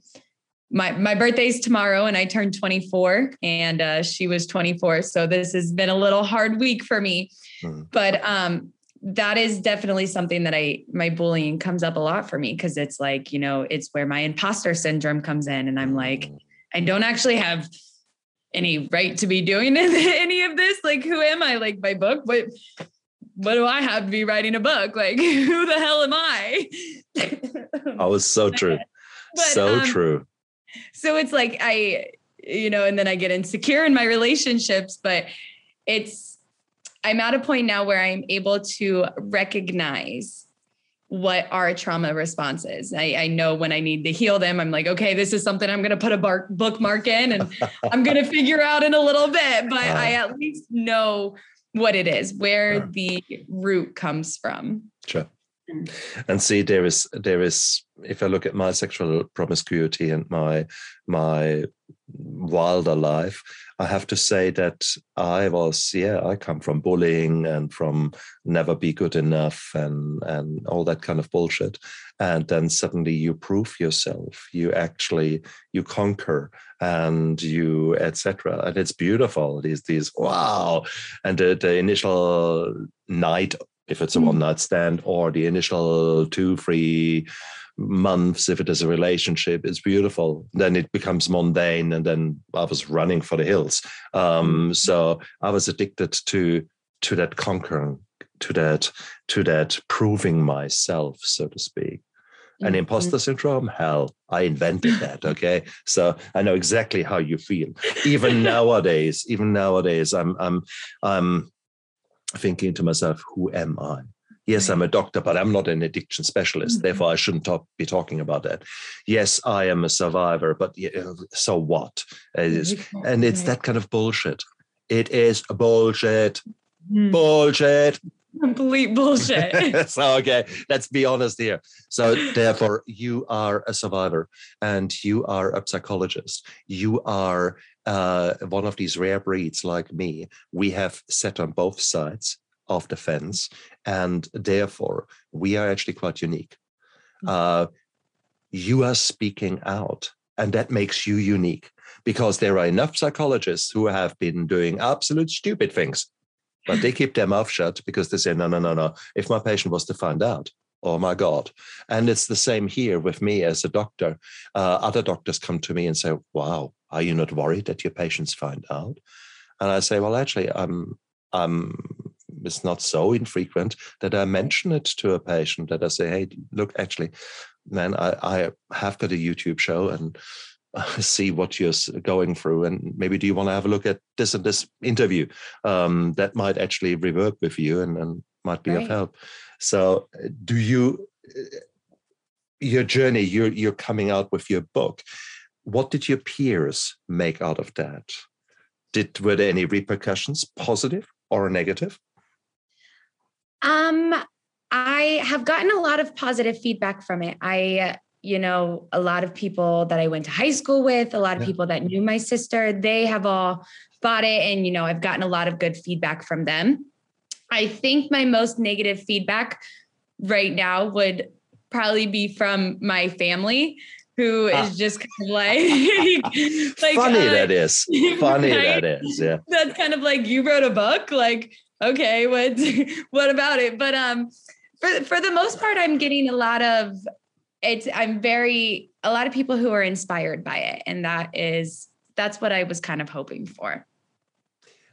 S2: my my birthday's tomorrow and I turned 24 and uh, she was 24 so this has been a little hard week for me. Mm. but um that is definitely something that I my bullying comes up a lot for me because it's like you know it's where my imposter syndrome comes in and I'm like mm. I don't actually have any right to be doing any of this. Like who am I? Like my book? What what do I have to be writing a book? Like who the hell am I?
S1: Oh it's so true. But, so um, true
S2: so it's like I, you know, and then I get insecure in my relationships, but it's, I'm at a point now where I'm able to recognize what our trauma responses. I, I, know when I need to heal them, I'm like, okay, this is something I'm going to put a bar- bookmark in and I'm going to figure out in a little bit, but uh, I at least know what it is, where uh, the root comes from.
S1: Sure. Mm. and see there is there is if i look at my sexual promiscuity and my my wilder life i have to say that i was yeah i come from bullying and from never be good enough and and all that kind of bullshit. And then suddenly you prove yourself. You actually you conquer and you etc and it's beautiful these these wow. And the, the initial night if it's a mm. one night stand, or the initial two, three months, if it is a relationship, it's beautiful. Then it becomes mundane, and then I was running for the hills. Um, mm. so I was addicted to to that conquering, to that to that proving myself, so to speak. And mm-hmm. imposter syndrome, hell, I invented that. Okay. So I know exactly how you feel. Even nowadays, even nowadays, I'm I'm I'm thinking to myself, who am I? Yes, I'm a doctor, but I'm not an addiction specialist. Mm-hmm. Therefore, I shouldn't talk, be talking about that. Yes, I am a survivor, but so what? And it's that kind of bullshit. It is bullshit. Mm. Bullshit.
S2: Complete bullshit.
S1: so, okay, let's be honest here. So, therefore, you are a survivor and you are a psychologist. You are uh, one of these rare breeds like me. We have sat on both sides of the and therefore, we are actually quite unique. Mm. Uh, you are speaking out, and that makes you unique because there are enough psychologists who have been doing absolute stupid things, but they keep their mouth shut because they say, no, no, no, no. If my patient was to find out, oh my God. And it's the same here with me as a doctor. Uh, other doctors come to me and say, wow, are you not worried that your patients find out? And I say, well, actually, I'm, I'm, it's not so infrequent that I mention it to a patient that I say, hey, look, actually, man, I, I have got a YouTube show and see what you're going through and maybe do you want to have a look at this and this interview? Um, that might actually revert with you and, and might be right. of help. So do you uh, your journey you're you're coming out with your book. What did your peers make out of that? Did were there any repercussions positive or negative
S2: um i have gotten a lot of positive feedback from it i you know, a lot of people that I went to high school with, a lot of yeah. people that knew my sister, they have all bought it. And, you know, I've gotten a lot of good feedback from them. I think my most negative feedback right now would probably be from my family who ah. is just kind of like,
S1: like funny uh, that is funny right? that is yeah
S2: that's kind of like you wrote a book like okay what what about it? But um for for the most part i'm getting a lot of it's i'm very a lot of people who are inspired by it and that is that's what i was kind of hoping for.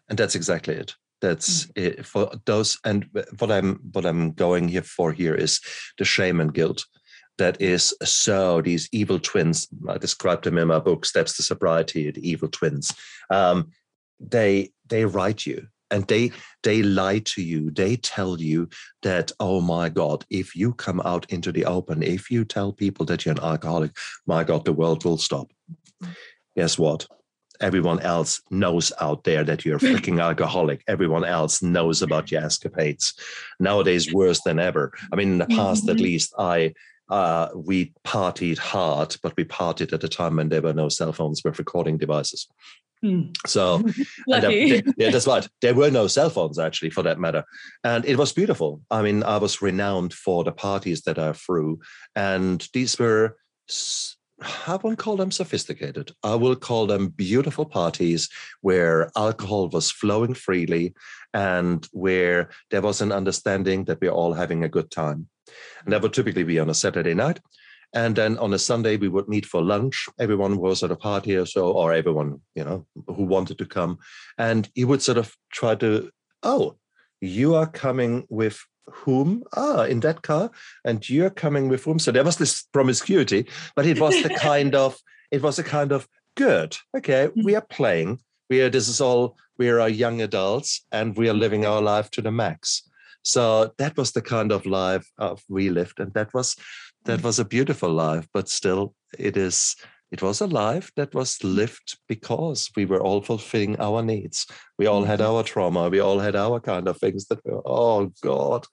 S1: And that's exactly it. That's mm-hmm. it for those and what i'm what i'm going here for here is the shame and guilt that is so these evil twins i described them in my book steps to sobriety the evil twins. Um, they they write you and they they lie to you. They tell you that oh my god if you come out into the open if you tell people that you're an alcoholic my god the world will stop. Guess what? Everyone else knows out there that you're a freaking alcoholic. Everyone else knows about your escapades. Nowadays worse than ever. I mean in the past at mm-hmm. least i uh, we partied hard, but we partied at a time when there were no cell phones with recording devices. Mm. So, yeah, that's right. There were no cell phones actually, for that matter, and it was beautiful. I mean, I was renowned for the parties that I threw, and these were. I won't call them sophisticated. I will call them beautiful parties where alcohol was flowing freely and where there was an understanding that we're all having a good time. And that would typically be on a Saturday night. And then on a Sunday, we would meet for lunch. Everyone was at a party or so, or everyone, you know, who wanted to come. And he would sort of try to, oh, you are coming with whom? Ah, in that car. And you're coming with whom? So there was this promiscuity, but it was the kind of, it was a kind of good. Okay, mm-hmm. we are playing. We are, this is all, we are young adults and we are living our life to the max. So that was the kind of life of we lived. And that was, that was a beautiful life, but still, it is. It was a life that was lived because we were all fulfilling our needs. We all had mm-hmm. our trauma. We all had our kind of things that were, oh God.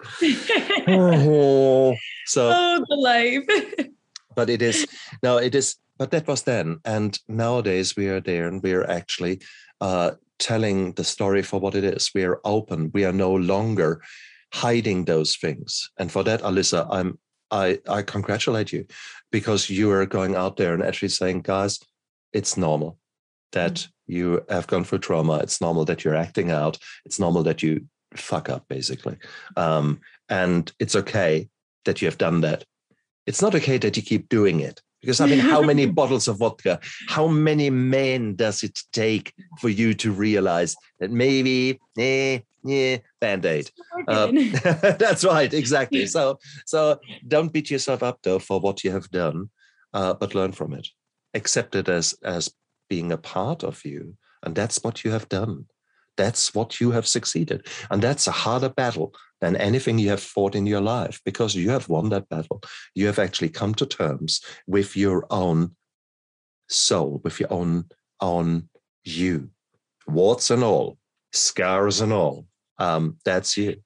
S1: oh. So,
S2: oh, the life.
S1: but it is, no, it is, but that was then. And nowadays we are there and we are actually uh, telling the story for what it is. We are open. We are no longer hiding those things. And for that, Alyssa, I'm I, I congratulate you because you are going out there and actually saying, guys, it's normal that mm-hmm. you have gone through trauma. It's normal that you're acting out. It's normal that you fuck up, basically. Um, and it's okay that you have done that. It's not okay that you keep doing it. Because I mean, how many bottles of vodka, how many men does it take for you to realize that maybe, eh, yeah, band-aid? Uh, that's right exactly. So so don't beat yourself up though for what you have done uh, but learn from it. Accept it as as being a part of you and that's what you have done that's what you have succeeded and that's a harder battle than anything you have fought in your life because you have won that battle you have actually come to terms with your own soul with your own own you warts and all scars and all Um, that's you.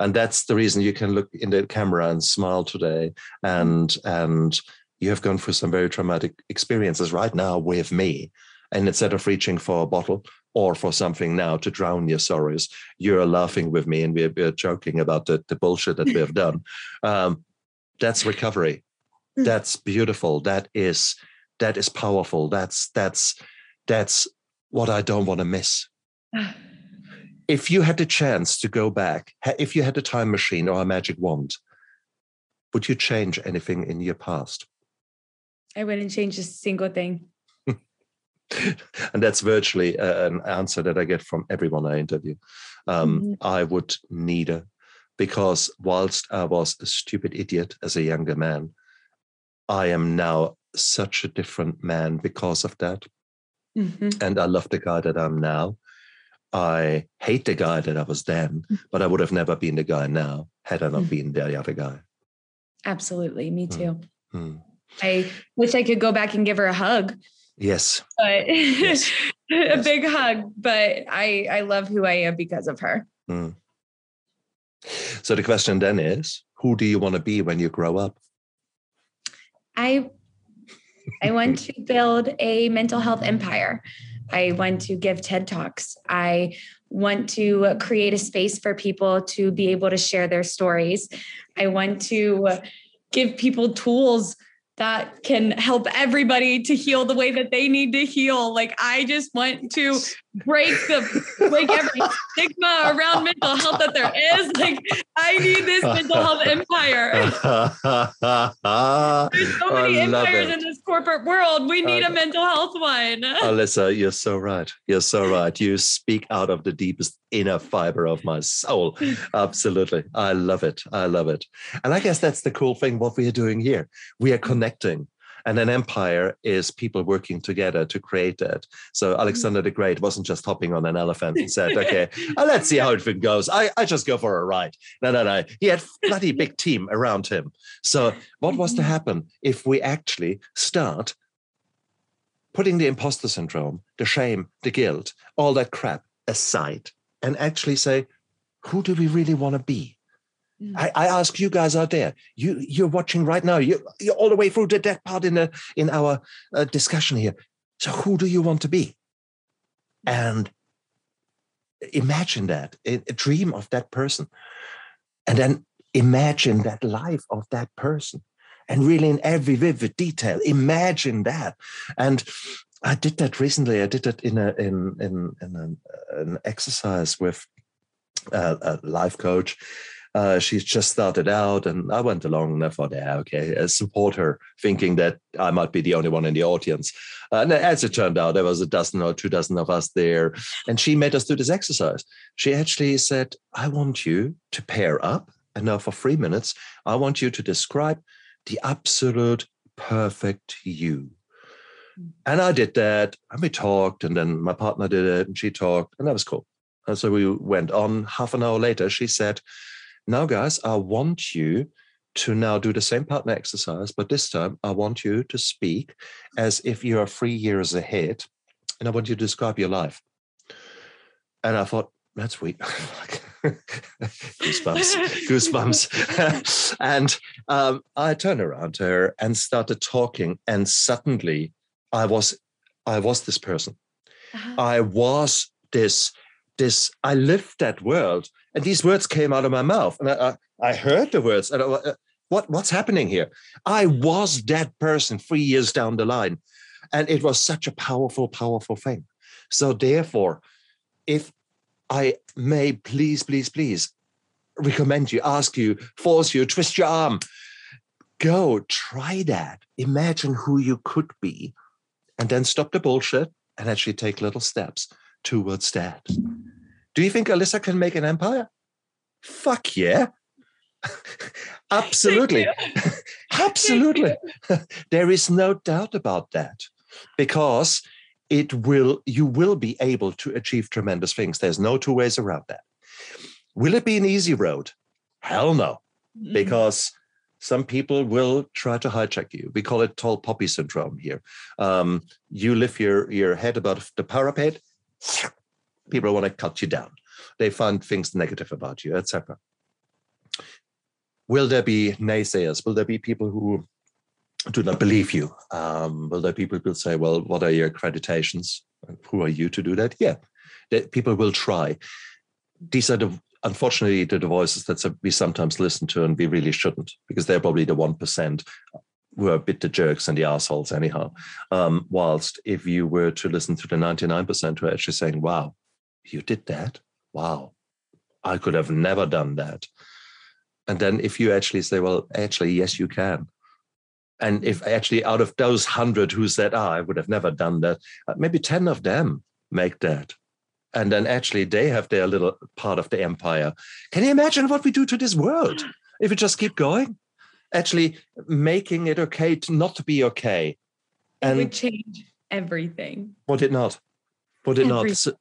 S1: And that's the reason you can look in the camera and smile today. And and you have gone through some very traumatic experiences right now with me. And instead of reaching for a bottle or for something now to drown your sorrows, you're laughing with me and we're, we're joking about the, the bullshit that we have done. Um, that's recovery. Hmm. That's beautiful. That is that is powerful. That's that's that's what I don't want to miss. if you had the chance to go back, if you had a time machine or a magic wand, would you change anything in your past?
S2: I wouldn't change a single thing.
S1: and that's virtually an answer that I get from everyone I interview. Um, mm-hmm. I would need neither, because whilst I was a stupid idiot as a younger man, I am now such a different man because of that. Mm-hmm. And I love the guy that I'm now. I hate the guy that I was then, mm. but I would have never been the guy now had I not mm. been the other guy.
S2: Absolutely. Me mm. too. Mm. I wish I could go back and give her a hug.
S1: Yes.
S2: But yes. a yes. big hug. But I, I love who I am because of her. Mm.
S1: So the question then is who do you want to be when you grow up?
S2: I I want to build a mental health empire. I want to give TED Talks. I want to create a space for people to be able to share their stories. I want to give people tools that can help everybody to heal the way that they need to heal. Like I just want to break the break every stigma around mental health that there is. Like I need this mental health empire. There's so many empires in this corporate world. We need uh, a mental health one.
S1: Alyssa, you're so right. You're so right. You speak out of the deepest inner fiber of my soul. Absolutely. I love it. I love it. And I guess that's the cool thing what we are doing here. We are connecting and an empire is people working together to create that. So Alexander the Great wasn't just hopping on an elephant and said, okay, uh, let's see how it goes. I, I just go for a ride. No, no, no. He had bloody big team around him. So what was to happen if we actually start putting the imposter syndrome, the shame, the guilt, all that crap aside and actually say, who do we really want to be? Mm. I, I, ask you guys out there, you you're watching right now. You you're all the way through the deck part in the in our uh, discussion here. So who do you want to be? And imagine that, a, dream of that person, and then imagine that life of that person, and really in every vivid detail, imagine that. And I did that recently. I did that in a in in, in an, an exercise with a, a life coach uh, she's just started out, and I went along and I thought, yeah, okay, I support her, thinking that I might be the only one in the audience. Uh, and as it turned out, there was a dozen or two dozen of us there, and she made us do this exercise. She actually said, I want you to pair up, and now for three minutes, I want you to describe the absolute perfect you. Hmm. And I did that, and we talked, and then my partner did it, and she talked, and that was cool. And so we went on. Half an hour later, she said, now, guys, I want you to now do the same partner exercise, but this time I want you to speak as if you are three years ahead, and I want you to describe your life. And I thought, that's weak. goosebumps, goosebumps. and um, I turned around to her and started talking, and suddenly I was, I was this person. Uh-huh. I was this, this. I lived that world and these words came out of my mouth, and I, I, I heard the words, and I, uh, what what's happening here? I was that person three years down the line, and it was such a powerful, powerful thing. So therefore, if I may please, please, please recommend you, ask you, force you, twist your arm, go try that. Imagine who you could be, and then stop the bullshit and actually take little steps towards that. Do you think Alyssa can make an empire? Fuck yeah. Absolutely. Absolutely. there is no doubt about that because it will you will be able to achieve tremendous things. There's no two ways around that. Will it be an easy road? Hell no. Mm-hmm. Because some people will try to hijack you. We call it tall poppy syndrome here. Um, you lift your, your head above the parapet, People want to cut you down. They find things negative about you, etc. Will there be naysayers? Will there be people who do not believe you? Um, will there be people who say, well, what are your accreditations? Who are you to do that? Yeah, people will try. These are the unfortunately the voices that we sometimes listen to and we really shouldn't because they're probably the 1% were a bit the jerks and the assholes anyhow. Um, whilst if you were to listen to the 99% who are actually saying, wow, you did that? Wow, I could have never done that. And then if you actually say, well, actually, yes, you can. And if actually out of those 100 who said, ah, I would have never done that, uh, maybe 10 of them make that. And then actually they have their little part of the empire. Can you imagine what we do to this world if we just keep going? Actually, making it okay to not to be okay.
S2: And it would change everything.
S1: Would it not? Would it not? So,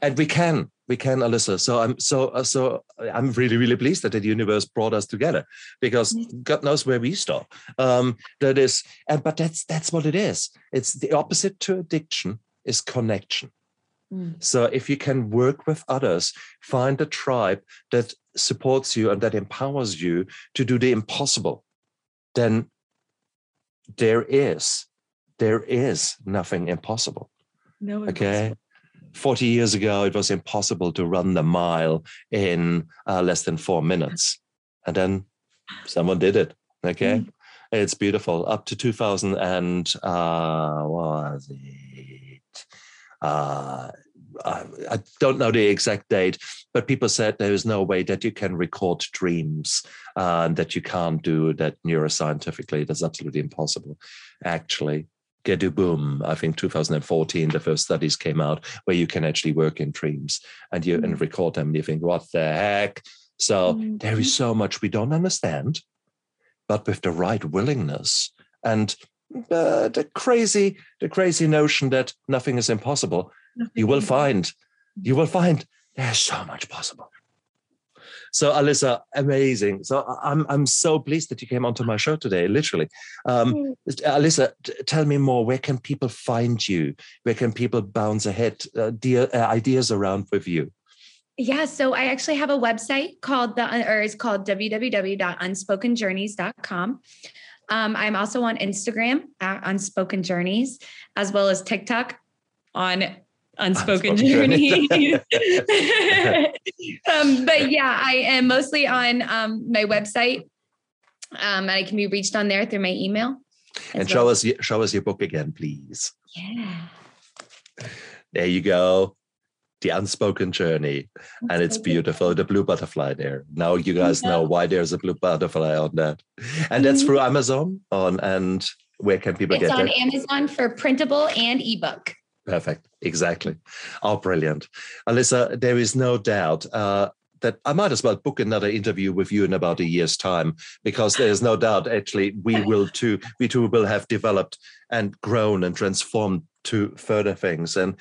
S1: and we can, we can, Alyssa. So I'm so uh, so I'm really really pleased that the universe brought us together because mm-hmm. God knows where we stop. Um, that is, and but that's that's what it is. It's the opposite to addiction is connection. Mm. So if you can work with others, find a tribe that supports you and that empowers you to do the impossible, then there is there is nothing impossible.
S2: No.
S1: Okay. 40 years ago, it was impossible to run the mile in uh, less than four minutes. And then someone did it. Okay. Mm. It's beautiful. Up to 2000 and uh, what was it? Uh, I don't know the exact date, but people said there is no way that you can record dreams uh, and that you can't do that neuroscientifically. That's absolutely impossible. Actually, Gedu Boom, I think 2014, the first studies came out where you can actually work in dreams and you mm. and record them. And you think, what the heck? So mm. there is so much we don't understand, but with the right willingness and uh, the crazy, the crazy notion that nothing is impossible, you will find, you will find there's so much possible. So Alyssa, amazing. So I'm I'm so pleased that you came onto my show today. Literally, um. Alyssa, tell me more. Where can people find you? Where can people bounce ahead uh, dear, uh, ideas around with you?
S2: Yeah, so I actually have a website called the or it's called www.unspokenjourneys.com. Um, I'm also on Instagram at Unspoken Journeys, as well as TikTok on Unspoken, Unspoken Journeys. um, but yeah, I am mostly on um, my website. Um, and I can be reached on there through my email.
S1: And show well. us show us your book again, please.
S2: Yeah.
S1: There you go the unspoken journey and it's beautiful. The blue butterfly there. Now you guys yeah. know why there's a blue butterfly on that. And that's mm-hmm. through amazon on and where can people
S2: it's
S1: get it?
S2: It's on amazon for printable and ebook.
S1: Perfect. Exactly. Oh brilliant. Alyssa there is no doubt uh, that I might as well book another interview with you in about a year's time because there's no doubt actually we will too we too will have developed and grown and transformed to further things. And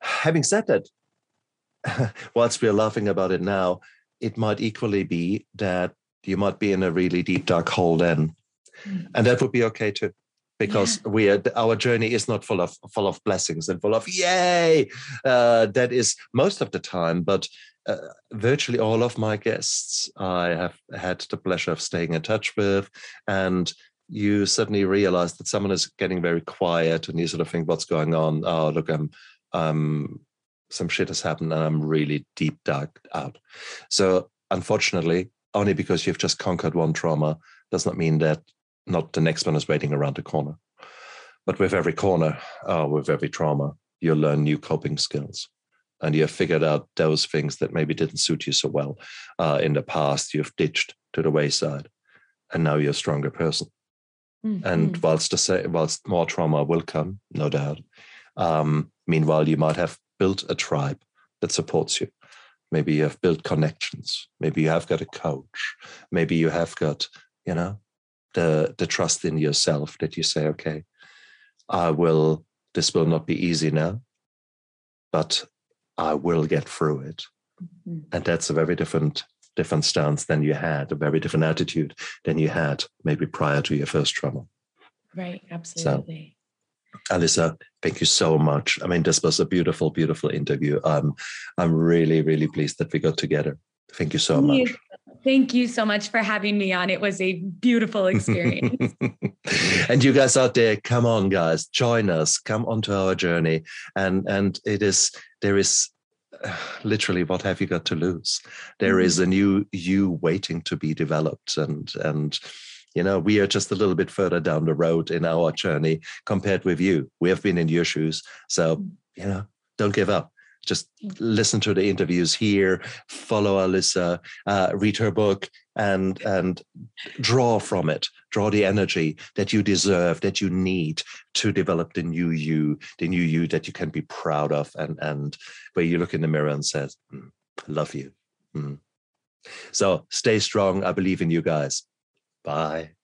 S1: having said that whilst we're laughing about it now, it might equally be that you might be in a really deep dark hole then, mm. and that would be okay too, because yeah. we are our journey is not full of full of blessings and full of yay. Uh, that is most of the time, but. Uh, virtually all of my guests I have had the pleasure of staying in touch with, and you suddenly realize that someone is getting very quiet, and you sort of think, "What's going on?" Oh, look, I'm um, some shit has happened and I'm really deep dark out. So unfortunately, only because you've just conquered one trauma does not mean that not the next one is waiting around the corner. But with every corner, uh, with every trauma, you learn new coping skills. And you have figured out those things that maybe didn't suit you so well uh, in the past. You've ditched to the wayside, and now you're a stronger person. Mm-hmm. And whilst the whilst more trauma will come, no doubt, um, meanwhile you might have built a tribe that supports you. Maybe you have built connections. Maybe you have got a coach. Maybe you have got, you know, the the trust in yourself that you say, okay, I will. This will not be easy now, but I will get through it. Mm-hmm. And that's a very different different stance than you had, a very different attitude than you had maybe prior to your first trauma.
S2: Right. Absolutely.
S1: Alyssa, thank you so much. I mean, this was a beautiful, beautiful interview. Um, I'm really, really pleased that we got together. Thank you so much.
S2: Thank you so much for having me on. It was a beautiful experience.
S1: and you guys out there, come on, guys, join us. Come onto our journey. And and it is there is literally what have you got to lose? There mm-hmm. is a new you waiting to be developed, and and you know we are just a little bit further down the road in our journey compared with you. We have been in your shoes, so you know don't give up just listen to the interviews here, follow Alyssa, uh, read her book, and and draw from it, draw the energy that you deserve, that you need to develop the new you, the new you that you can be proud of, and and where you look in the mirror and says, mm, "Love you." Mm. So stay strong. I believe in you guys. Bye.